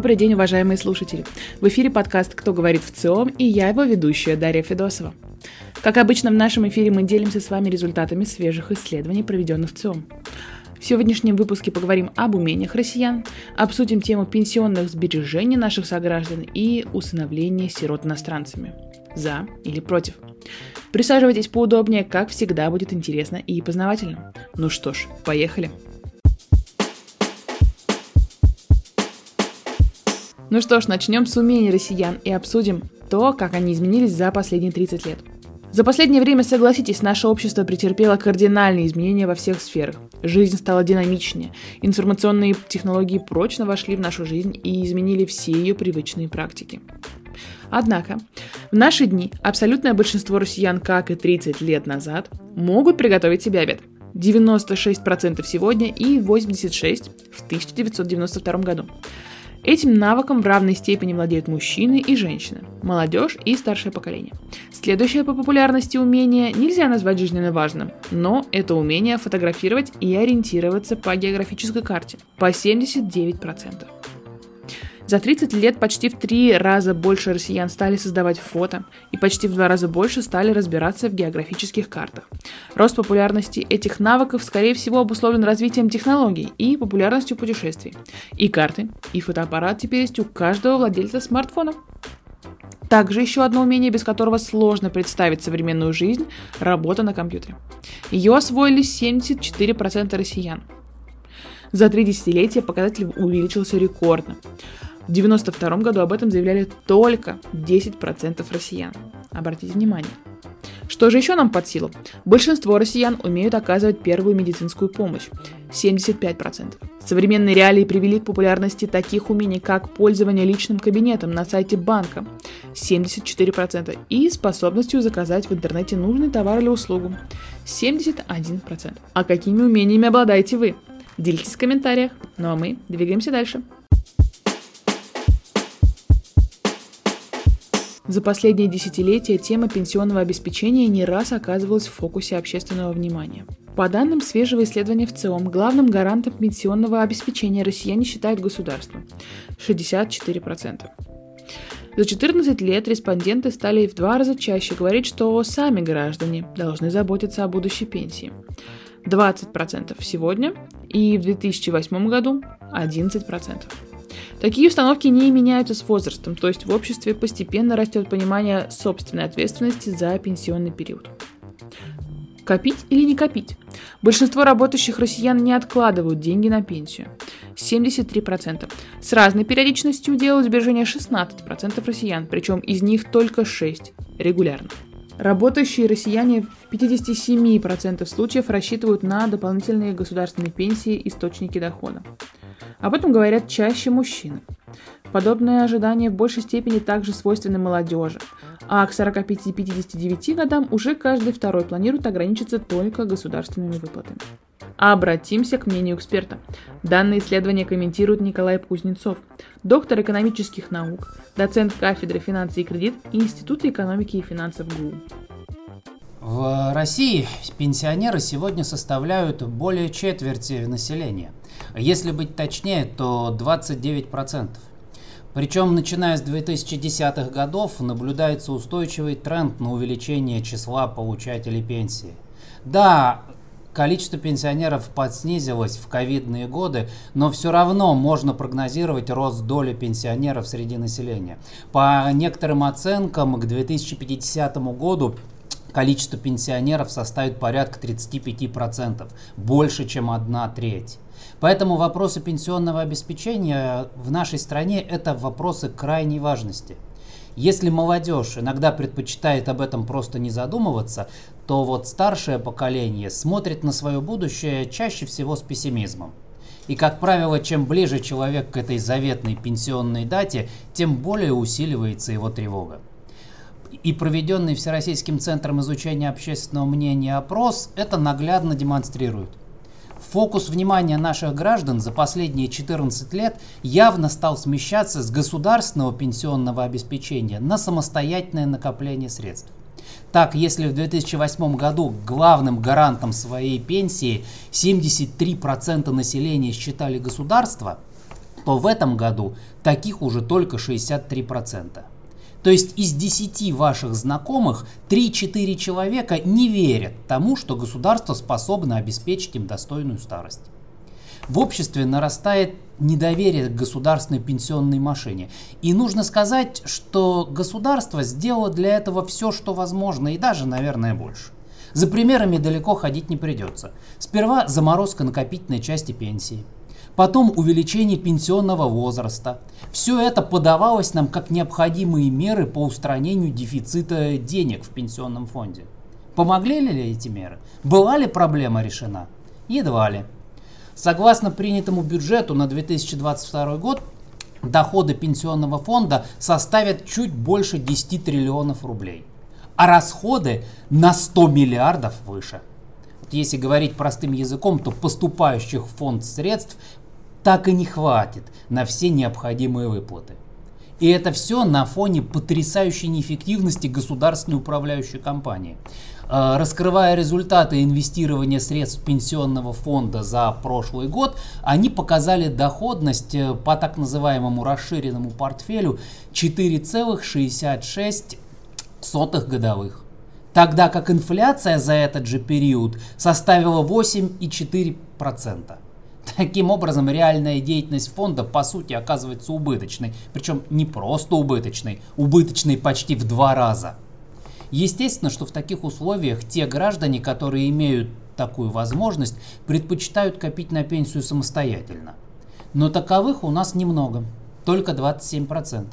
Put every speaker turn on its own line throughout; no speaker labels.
Добрый день, уважаемые слушатели! В эфире подкаст «Кто говорит в ЦИОМ» и я его ведущая Дарья Федосова. Как обычно, в нашем эфире мы делимся с вами результатами свежих исследований, проведенных в ЦИОМ. В сегодняшнем выпуске поговорим об умениях россиян, обсудим тему пенсионных сбережений наших сограждан и усыновления сирот иностранцами. За или против? Присаживайтесь поудобнее, как всегда будет интересно и познавательно. Ну что ж, поехали! Ну что ж, начнем с умений россиян и обсудим то, как они изменились за последние 30 лет. За последнее время, согласитесь, наше общество претерпело кардинальные изменения во всех сферах. Жизнь стала динамичнее, информационные технологии прочно вошли в нашу жизнь и изменили все ее привычные практики. Однако, в наши дни абсолютное большинство россиян, как и 30 лет назад, могут приготовить себе обед. 96% сегодня и 86% в 1992 году. Этим навыком в равной степени владеют мужчины и женщины, молодежь и старшее поколение. Следующее по популярности умение нельзя назвать жизненно важным, но это умение фотографировать и ориентироваться по географической карте по 79%. За 30 лет почти в три раза больше россиян стали создавать фото и почти в два раза больше стали разбираться в географических картах. Рост популярности этих навыков, скорее всего, обусловлен развитием технологий и популярностью путешествий. И карты, и фотоаппарат теперь есть у каждого владельца смартфона. Также еще одно умение, без которого сложно представить современную жизнь – работа на компьютере. Ее освоили 74% россиян. За три десятилетия показатель увеличился рекордно. В 1992 году об этом заявляли только 10% россиян. Обратите внимание. Что же еще нам под силу? Большинство россиян умеют оказывать первую медицинскую помощь – 75%. Современные реалии привели к популярности таких умений, как пользование личным кабинетом на сайте банка – 74%, и способностью заказать в интернете нужный товар или услугу – 71%. А какими умениями обладаете вы? Делитесь в комментариях. Ну а мы двигаемся дальше. За последние десятилетия тема пенсионного обеспечения не раз оказывалась в фокусе общественного внимания. По данным свежего исследования в ЦИОМ, главным гарантом пенсионного обеспечения россияне считают государство – 64%. За 14 лет респонденты стали в два раза чаще говорить, что сами граждане должны заботиться о будущей пенсии. 20% сегодня и в 2008 году 11%. Такие установки не меняются с возрастом, то есть в обществе постепенно растет понимание собственной ответственности за пенсионный период. Копить или не копить? Большинство работающих россиян не откладывают деньги на пенсию. 73%. С разной периодичностью делают сбережения 16% россиян, причем из них только 6% регулярно. Работающие россияне в 57% случаев рассчитывают на дополнительные государственные пенсии источники дохода. Об этом говорят чаще мужчины. Подобное ожидание в большей степени также свойственны молодежи, а к 45-59 годам уже каждый второй планирует ограничиться только государственными выплатами. Обратимся к мнению эксперта. Данное исследование комментирует Николай Кузнецов, доктор экономических наук, доцент кафедры финансы и кредит Института экономики и финансов ГУ.
В России пенсионеры сегодня составляют более четверти населения. Если быть точнее, то 29%. Причем, начиная с 2010-х годов, наблюдается устойчивый тренд на увеличение числа получателей пенсии. Да, количество пенсионеров подснизилось в ковидные годы, но все равно можно прогнозировать рост доли пенсионеров среди населения. По некоторым оценкам, к 2050 году количество пенсионеров составит порядка 35%, больше, чем одна треть. Поэтому вопросы пенсионного обеспечения в нашей стране это вопросы крайней важности. Если молодежь иногда предпочитает об этом просто не задумываться, то вот старшее поколение смотрит на свое будущее чаще всего с пессимизмом. И, как правило, чем ближе человек к этой заветной пенсионной дате, тем более усиливается его тревога. И проведенный Всероссийским центром изучения общественного мнения опрос это наглядно демонстрирует. Фокус внимания наших граждан за последние 14 лет явно стал смещаться с государственного пенсионного обеспечения на самостоятельное накопление средств. Так, если в 2008 году главным гарантом своей пенсии 73% населения считали государство, то в этом году таких уже только 63%. То есть из 10 ваших знакомых 3-4 человека не верят тому, что государство способно обеспечить им достойную старость. В обществе нарастает недоверие к государственной пенсионной машине. И нужно сказать, что государство сделало для этого все, что возможно, и даже, наверное, больше. За примерами далеко ходить не придется. Сперва заморозка накопительной части пенсии – потом увеличение пенсионного возраста. Все это подавалось нам как необходимые меры по устранению дефицита денег в пенсионном фонде. Помогли ли эти меры? Была ли проблема решена? Едва ли. Согласно принятому бюджету на 2022 год, доходы пенсионного фонда составят чуть больше 10 триллионов рублей, а расходы на 100 миллиардов выше. Если говорить простым языком, то поступающих в фонд средств так и не хватит на все необходимые выплаты. И это все на фоне потрясающей неэффективности государственной управляющей компании. А, раскрывая результаты инвестирования средств пенсионного фонда за прошлый год, они показали доходность э, по так называемому расширенному портфелю 4,66 годовых. Тогда как инфляция за этот же период составила 8,4%. Таким образом, реальная деятельность фонда по сути оказывается убыточной. Причем не просто убыточной, убыточной почти в два раза. Естественно, что в таких условиях те граждане, которые имеют такую возможность, предпочитают копить на пенсию самостоятельно. Но таковых у нас немного, только 27%.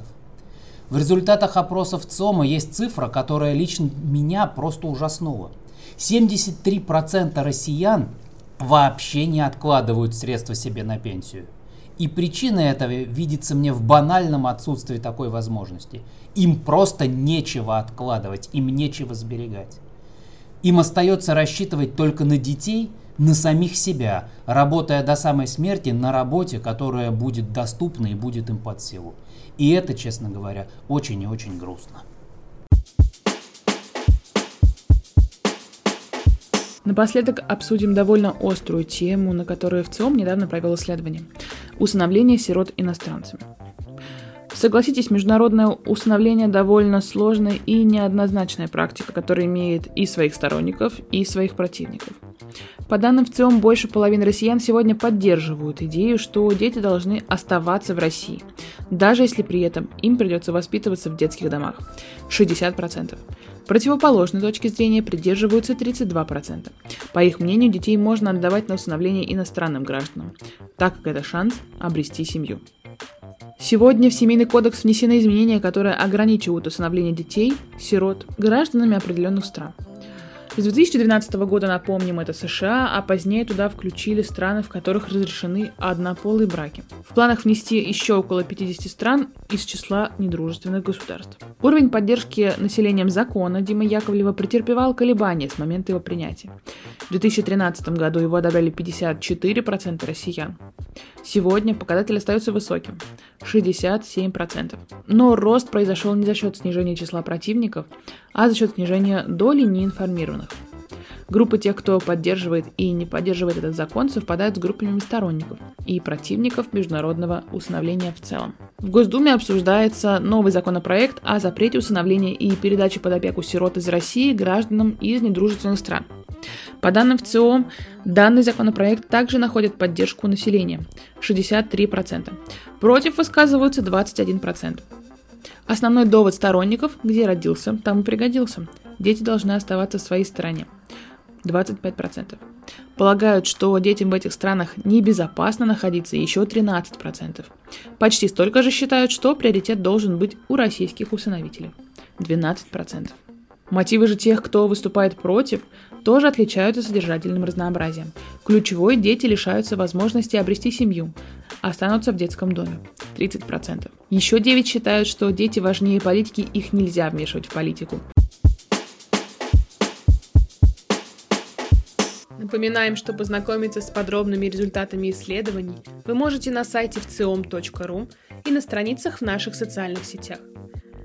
В результатах опросов ЦОМа есть цифра, которая лично меня просто ужаснула. 73% россиян вообще не откладывают средства себе на пенсию. И причина этого видится мне в банальном отсутствии такой возможности. Им просто нечего откладывать, им нечего сберегать. Им остается рассчитывать только на детей, на самих себя, работая до самой смерти на работе, которая будет доступна и будет им под силу. И это, честно говоря, очень и очень грустно.
Напоследок обсудим довольно острую тему, на которую в ЦИОМ недавно провел исследование – усыновление сирот иностранцами. Согласитесь, международное усыновление довольно сложная и неоднозначная практика, которая имеет и своих сторонников, и своих противников. По данным в ЦИОМ, больше половины россиян сегодня поддерживают идею, что дети должны оставаться в России, даже если при этом им придется воспитываться в детских домах – 60%. Противоположной точки зрения придерживаются 32%. По их мнению, детей можно отдавать на усыновление иностранным гражданам, так как это шанс обрести семью. Сегодня в Семейный кодекс внесены изменения, которые ограничивают усыновление детей, сирот, гражданами определенных стран – с 2012 года, напомним, это США, а позднее туда включили страны, в которых разрешены однополые браки. В планах внести еще около 50 стран из числа недружественных государств. Уровень поддержки населением закона Дима Яковлева претерпевал колебания с момента его принятия. В 2013 году его одобряли 54% россиян. Сегодня показатель остается высоким – 67%. Но рост произошел не за счет снижения числа противников, а за счет снижения доли неинформированных. Группы тех, кто поддерживает и не поддерживает этот закон, совпадают с группами сторонников и противников международного усыновления в целом. В Госдуме обсуждается новый законопроект о запрете усыновления и передачи под опеку сирот из России гражданам из недружественных стран. По данным ВЦИО, данный законопроект также находит поддержку населения – 63%. Против высказываются 21%. Основной довод сторонников – где родился, там и пригодился. Дети должны оставаться в своей стране. 25%. Полагают, что детям в этих странах небезопасно находиться еще 13%. Почти столько же считают, что приоритет должен быть у российских усыновителей. 12%. Мотивы же тех, кто выступает против, тоже отличаются содержательным разнообразием. Ключевой дети лишаются возможности обрести семью, останутся в детском доме. 30%. Еще 9 считают, что дети важнее политики, их нельзя вмешивать в политику. Напоминаем, что познакомиться с подробными результатами исследований вы можете на сайте вциом.ру и на страницах в наших социальных сетях.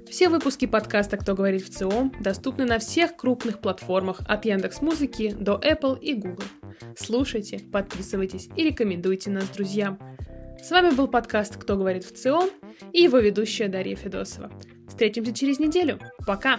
Все выпуски подкаста «Кто говорит в ЦИОМ» доступны на всех крупных платформах от Яндекс Музыки до Apple и Google. Слушайте, подписывайтесь и рекомендуйте нас друзьям. С вами был подкаст «Кто говорит в ЦИОМ» и его ведущая Дарья Федосова. Встретимся через неделю. Пока!